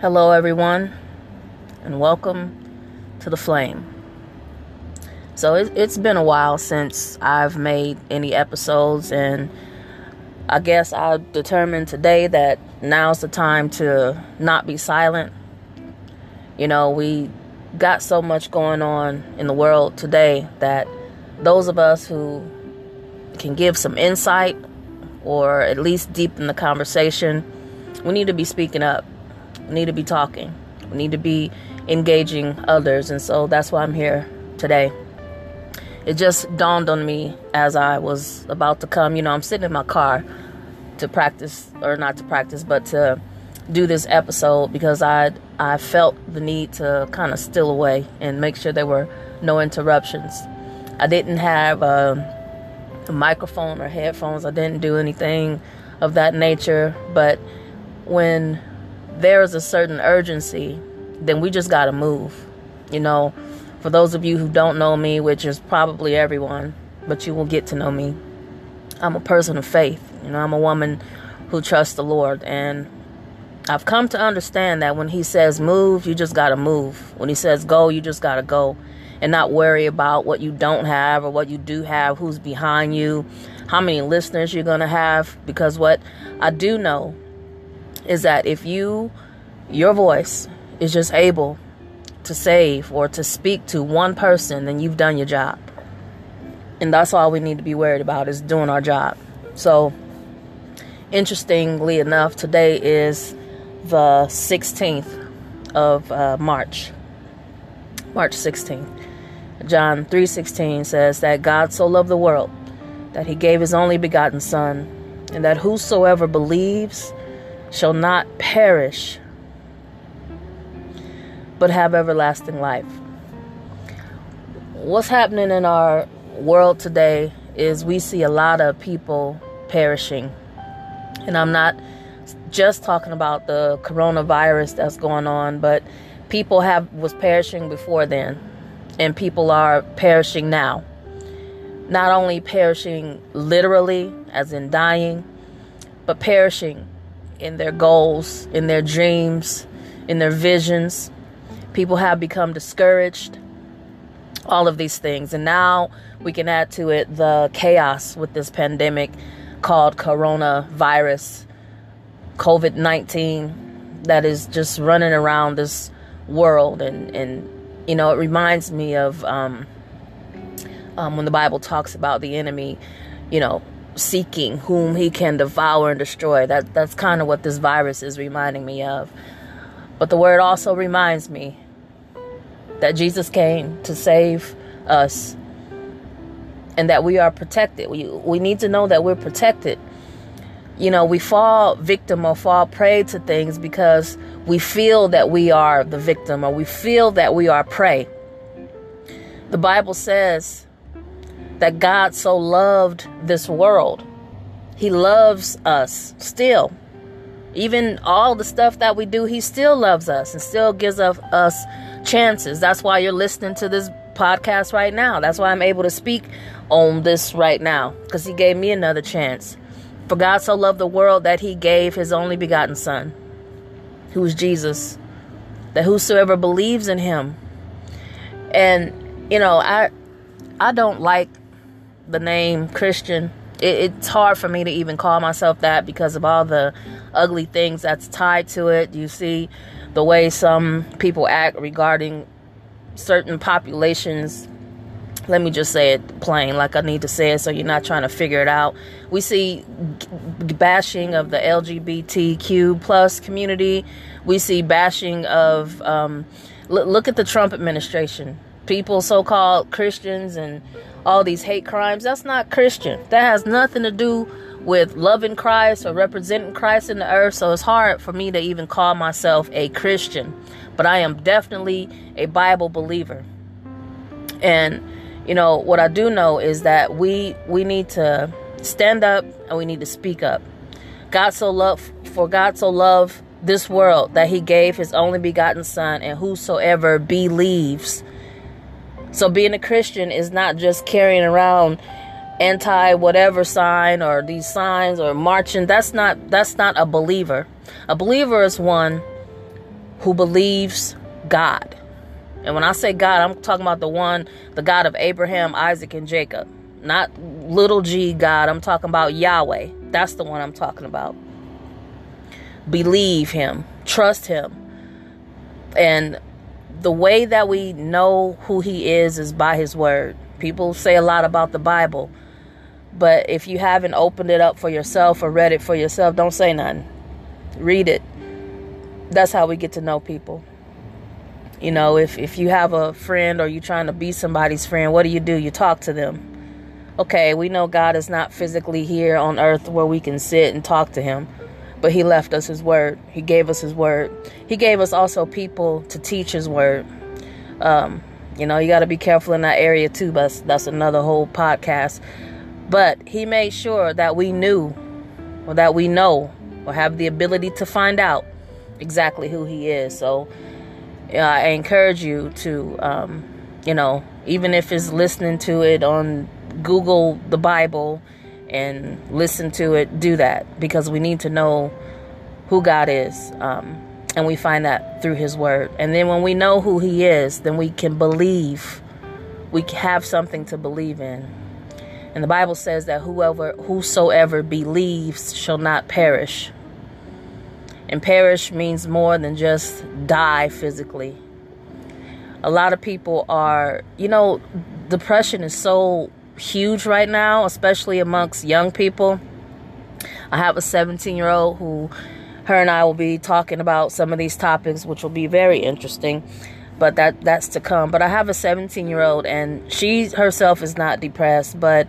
Hello, everyone, and welcome to the flame. So, it, has been a while since I've made any episodes, and I guess I determined today that now's the time to not be silent. You know, we got so much going on in the world today that those of us who can give some insight or at least deepen the conversation, we need to be speaking up we need to be talking. We need to be engaging others. And so that's why I'm here today. It just dawned on me as I was about to come. You know, I'm sitting in my car to practice, or not to practice, but to do this episode because I I felt the need to kind of steal away and make sure there were no interruptions. I didn't have a, a microphone or headphones. I didn't do anything of that nature. But when there is a certain urgency, then we just got to move. You know, for those of you who don't know me, which is probably everyone, but you will get to know me. I'm a person of faith. You know, I'm a woman who trusts the Lord. And I've come to understand that when He says move, you just got to move. When He says go, you just got to go. And not worry about what you don't have or what you do have, who's behind you, how many listeners you're going to have. Because what I do know is that if you, your voice is just able to save or to speak to one person, then you've done your job. And that's all we need to be worried about is doing our job. So, interestingly enough, today is the 16th of uh, March. March 16th. John 3:16 says that God so loved the world that he gave his only begotten son and that whosoever believes shall not perish, but have everlasting life. What's happening in our world today is we see a lot of people perishing. And I'm not just talking about the coronavirus that's going on, but people have was perishing before then and people are perishing now. Not only perishing literally as in dying, but perishing in their goals, in their dreams, in their visions. People have become discouraged. All of these things. And now we can add to it the chaos with this pandemic called coronavirus, COVID 19, that is just running around this world. And, and you know, it reminds me of um, um, when the Bible talks about the enemy, you know, seeking whom he can devour and destroy. That that's kind of what this virus is reminding me of. But the word also reminds me that Jesus came to save us and that we are protected. We we need to know that we're protected. You know, we fall victim or fall prey to things because we feel that we are the victim or we feel that we are prey. The Bible says that God so loved this world. He loves us still. Even all the stuff that we do, He still loves us and still gives us chances. That's why you're listening to this podcast right now. That's why I'm able to speak on this right now because He gave me another chance. For God so loved the world that He gave His only begotten Son, who is Jesus, that whosoever believes in Him. And, you know, I. I don't like the name Christian. It, it's hard for me to even call myself that because of all the ugly things that's tied to it. You see the way some people act regarding certain populations. Let me just say it plain, like I need to say it so you're not trying to figure it out. We see bashing of the LGBTQ plus community. We see bashing of, um, look at the Trump administration. People, so called Christians and all these hate crimes. That's not Christian. That has nothing to do with loving Christ or representing Christ in the earth. So it's hard for me to even call myself a Christian. But I am definitely a Bible believer. And you know, what I do know is that we we need to stand up and we need to speak up. God so loved for God so loved this world that he gave his only begotten son and whosoever believes so being a Christian is not just carrying around anti whatever sign or these signs or marching. That's not that's not a believer. A believer is one who believes God. And when I say God, I'm talking about the one, the God of Abraham, Isaac, and Jacob. Not little g God. I'm talking about Yahweh. That's the one I'm talking about. Believe Him, trust Him. And the way that we know who He is is by His Word. People say a lot about the Bible, but if you haven't opened it up for yourself or read it for yourself, don't say nothing. Read it. That's how we get to know people. You know, if, if you have a friend or you're trying to be somebody's friend, what do you do? You talk to them. Okay, we know God is not physically here on earth where we can sit and talk to Him, but He left us His Word. He gave us His Word. He gave us also people to teach His Word. Um, you know, you got to be careful in that area too, but that's another whole podcast. But He made sure that we knew, or that we know, or have the ability to find out exactly who He is. So, I encourage you to, um, you know, even if it's listening to it on Google the Bible and listen to it, do that because we need to know who God is. Um, and we find that through His Word. And then when we know who He is, then we can believe. We have something to believe in. And the Bible says that whoever, whosoever believes shall not perish, and perish means more than just die physically. A lot of people are, you know, depression is so huge right now, especially amongst young people. I have a 17 year old who, her and I will be talking about some of these topics, which will be very interesting. But that that's to come. But I have a 17 year old, and she herself is not depressed, but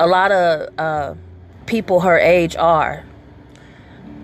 a lot of uh, people her age are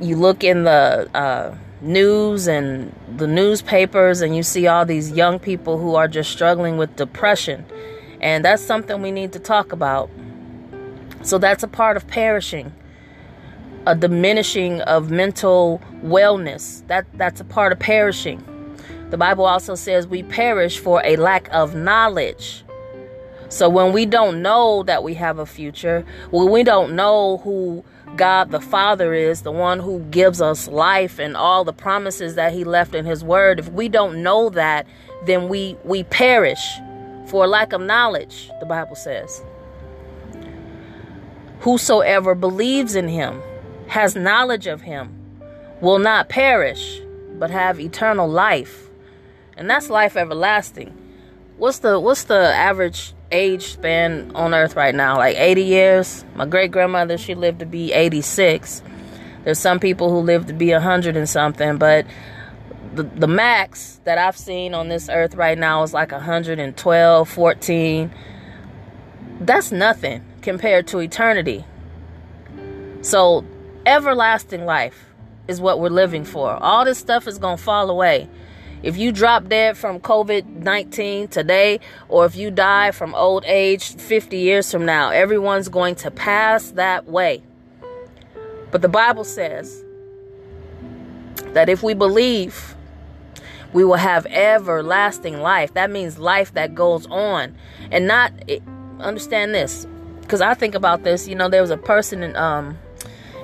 you look in the uh, news and the newspapers and you see all these young people who are just struggling with depression. And that's something we need to talk about. So that's a part of perishing. A diminishing of mental wellness. That that's a part of perishing. The Bible also says we perish for a lack of knowledge. So when we don't know that we have a future, when we don't know who God the Father is, the one who gives us life and all the promises that he left in his word, if we don't know that, then we we perish for lack of knowledge, the Bible says. Whosoever believes in him, has knowledge of him, will not perish, but have eternal life. And that's life everlasting. What's the what's the average age span on earth right now like 80 years my great grandmother she lived to be 86 there's some people who live to be 100 and something but the, the max that i've seen on this earth right now is like 112 14 that's nothing compared to eternity. So everlasting life is what we're living for. All this stuff is going to fall away. If you drop dead from COVID 19 today, or if you die from old age 50 years from now, everyone's going to pass that way. But the Bible says that if we believe, we will have everlasting life. That means life that goes on. And not, understand this, because I think about this. You know, there was a person in, um,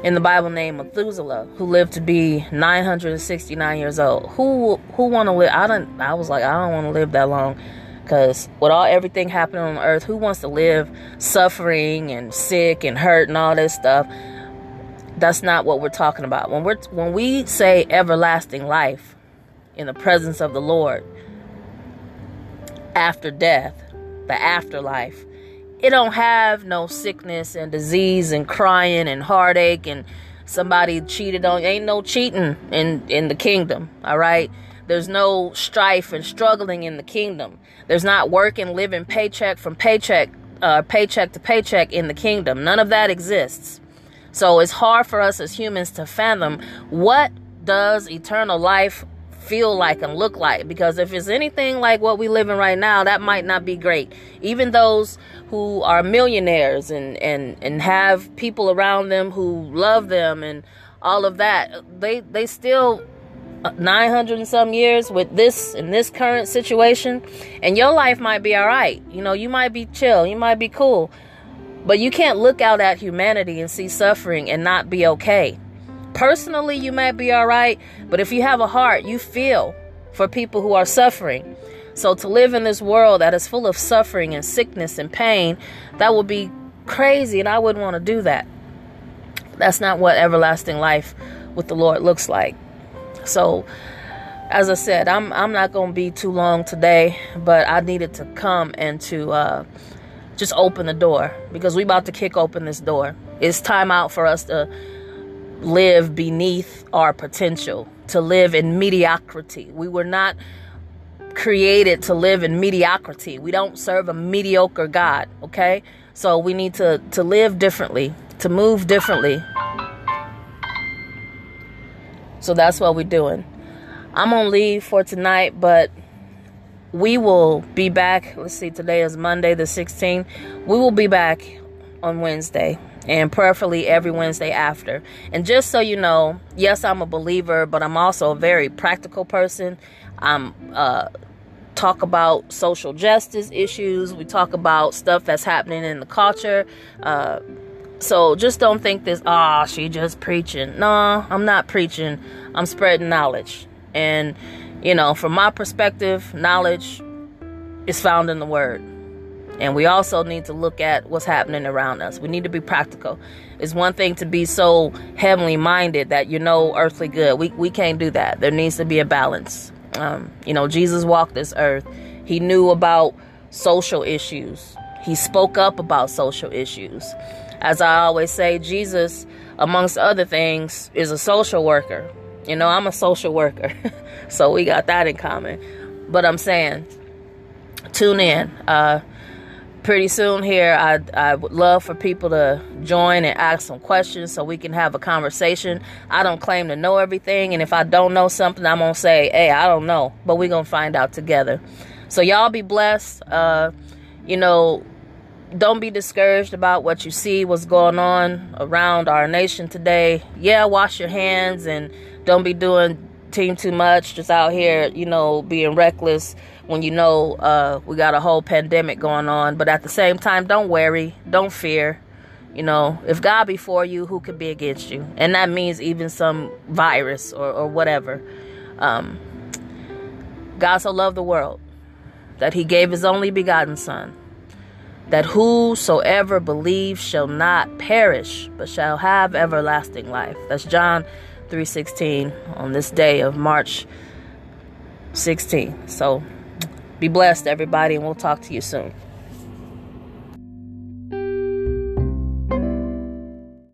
in the Bible named Methuselah, who lived to be 969 years old. Who who want to live? I don't. I was like, I don't want to live that long, because with all everything happening on earth, who wants to live suffering and sick and hurt and all this stuff? That's not what we're talking about. When we're when we say everlasting life in the presence of the Lord. After death, the afterlife it don't have no sickness and disease and crying and heartache and somebody cheated on ain't no cheating in in the kingdom all right? There's no strife and struggling in the kingdom. There's not working living paycheck from paycheck uh, paycheck to paycheck in the kingdom. None of that exists. So it's hard for us as humans to fathom what does eternal life feel like and look like. Because if it's anything like what we live in right now that might not be great. Even those who are millionaires and and and have people around them who love them and all of that they they still uh, 900 and some years with this in this current situation and your life might be all right. You know you might be chill you might be cool but you can't look out at humanity and see suffering and not be okay personally you might be all right, but if you have a heart, you feel for people who are suffering. So to live in this world that is full of suffering and sickness and pain, that would be crazy and I wouldn't want to do that. That's not what everlasting life with the Lord looks like. So as I said, I'm I'm not going to be too long today, but I needed to come and to uh, just open the door because we about to kick open this door. It's time out for us to live beneath our potential, to live in mediocrity. We were not created to live in mediocrity. We don't serve a mediocre God, okay? So we need to to live differently, to move differently. So that's what we're doing. I'm on leave for tonight, but we will be back. Let's see, today is Monday the 16th. We will be back on Wednesday and prayerfully every Wednesday after. And just so you know, yes, I'm a believer, but I'm also a very practical person. I'm uh talk about social justice issues. We talk about stuff that's happening in the culture. Uh, so just don't think this, ah, oh, she just preaching. No, I'm not preaching. I'm spreading knowledge. And, you know, from my perspective, knowledge is found in the Word. And we also need to look at what's happening around us. We need to be practical. It's one thing to be so heavenly minded that you know earthly good. We, we can't do that. There needs to be a balance. Um, you know, Jesus walked this earth. He knew about social issues. He spoke up about social issues. As I always say, Jesus, amongst other things, is a social worker. You know, I'm a social worker. so we got that in common. But I'm saying, tune in. Uh, pretty soon here, I, I would love for people to join and ask some questions so we can have a conversation. I don't claim to know everything. And if I don't know something, I'm to say, hey, I don't know. But we're to find out together. So y'all be blessed. Uh, you know, don't be discouraged about what you see, what's going on around our nation today. Yeah, wash your hands and don't be doing team too much, just out here, you know, being reckless when you know uh, we got a whole pandemic going on. But at the same time, don't worry, don't fear. You know, if God be for you, who could be against you? And that means even some virus or, or whatever. Um, God so loved the world that he gave his only begotten Son that whosoever believes shall not perish but shall have everlasting life that's john 316 on this day of march 16 so be blessed everybody and we'll talk to you soon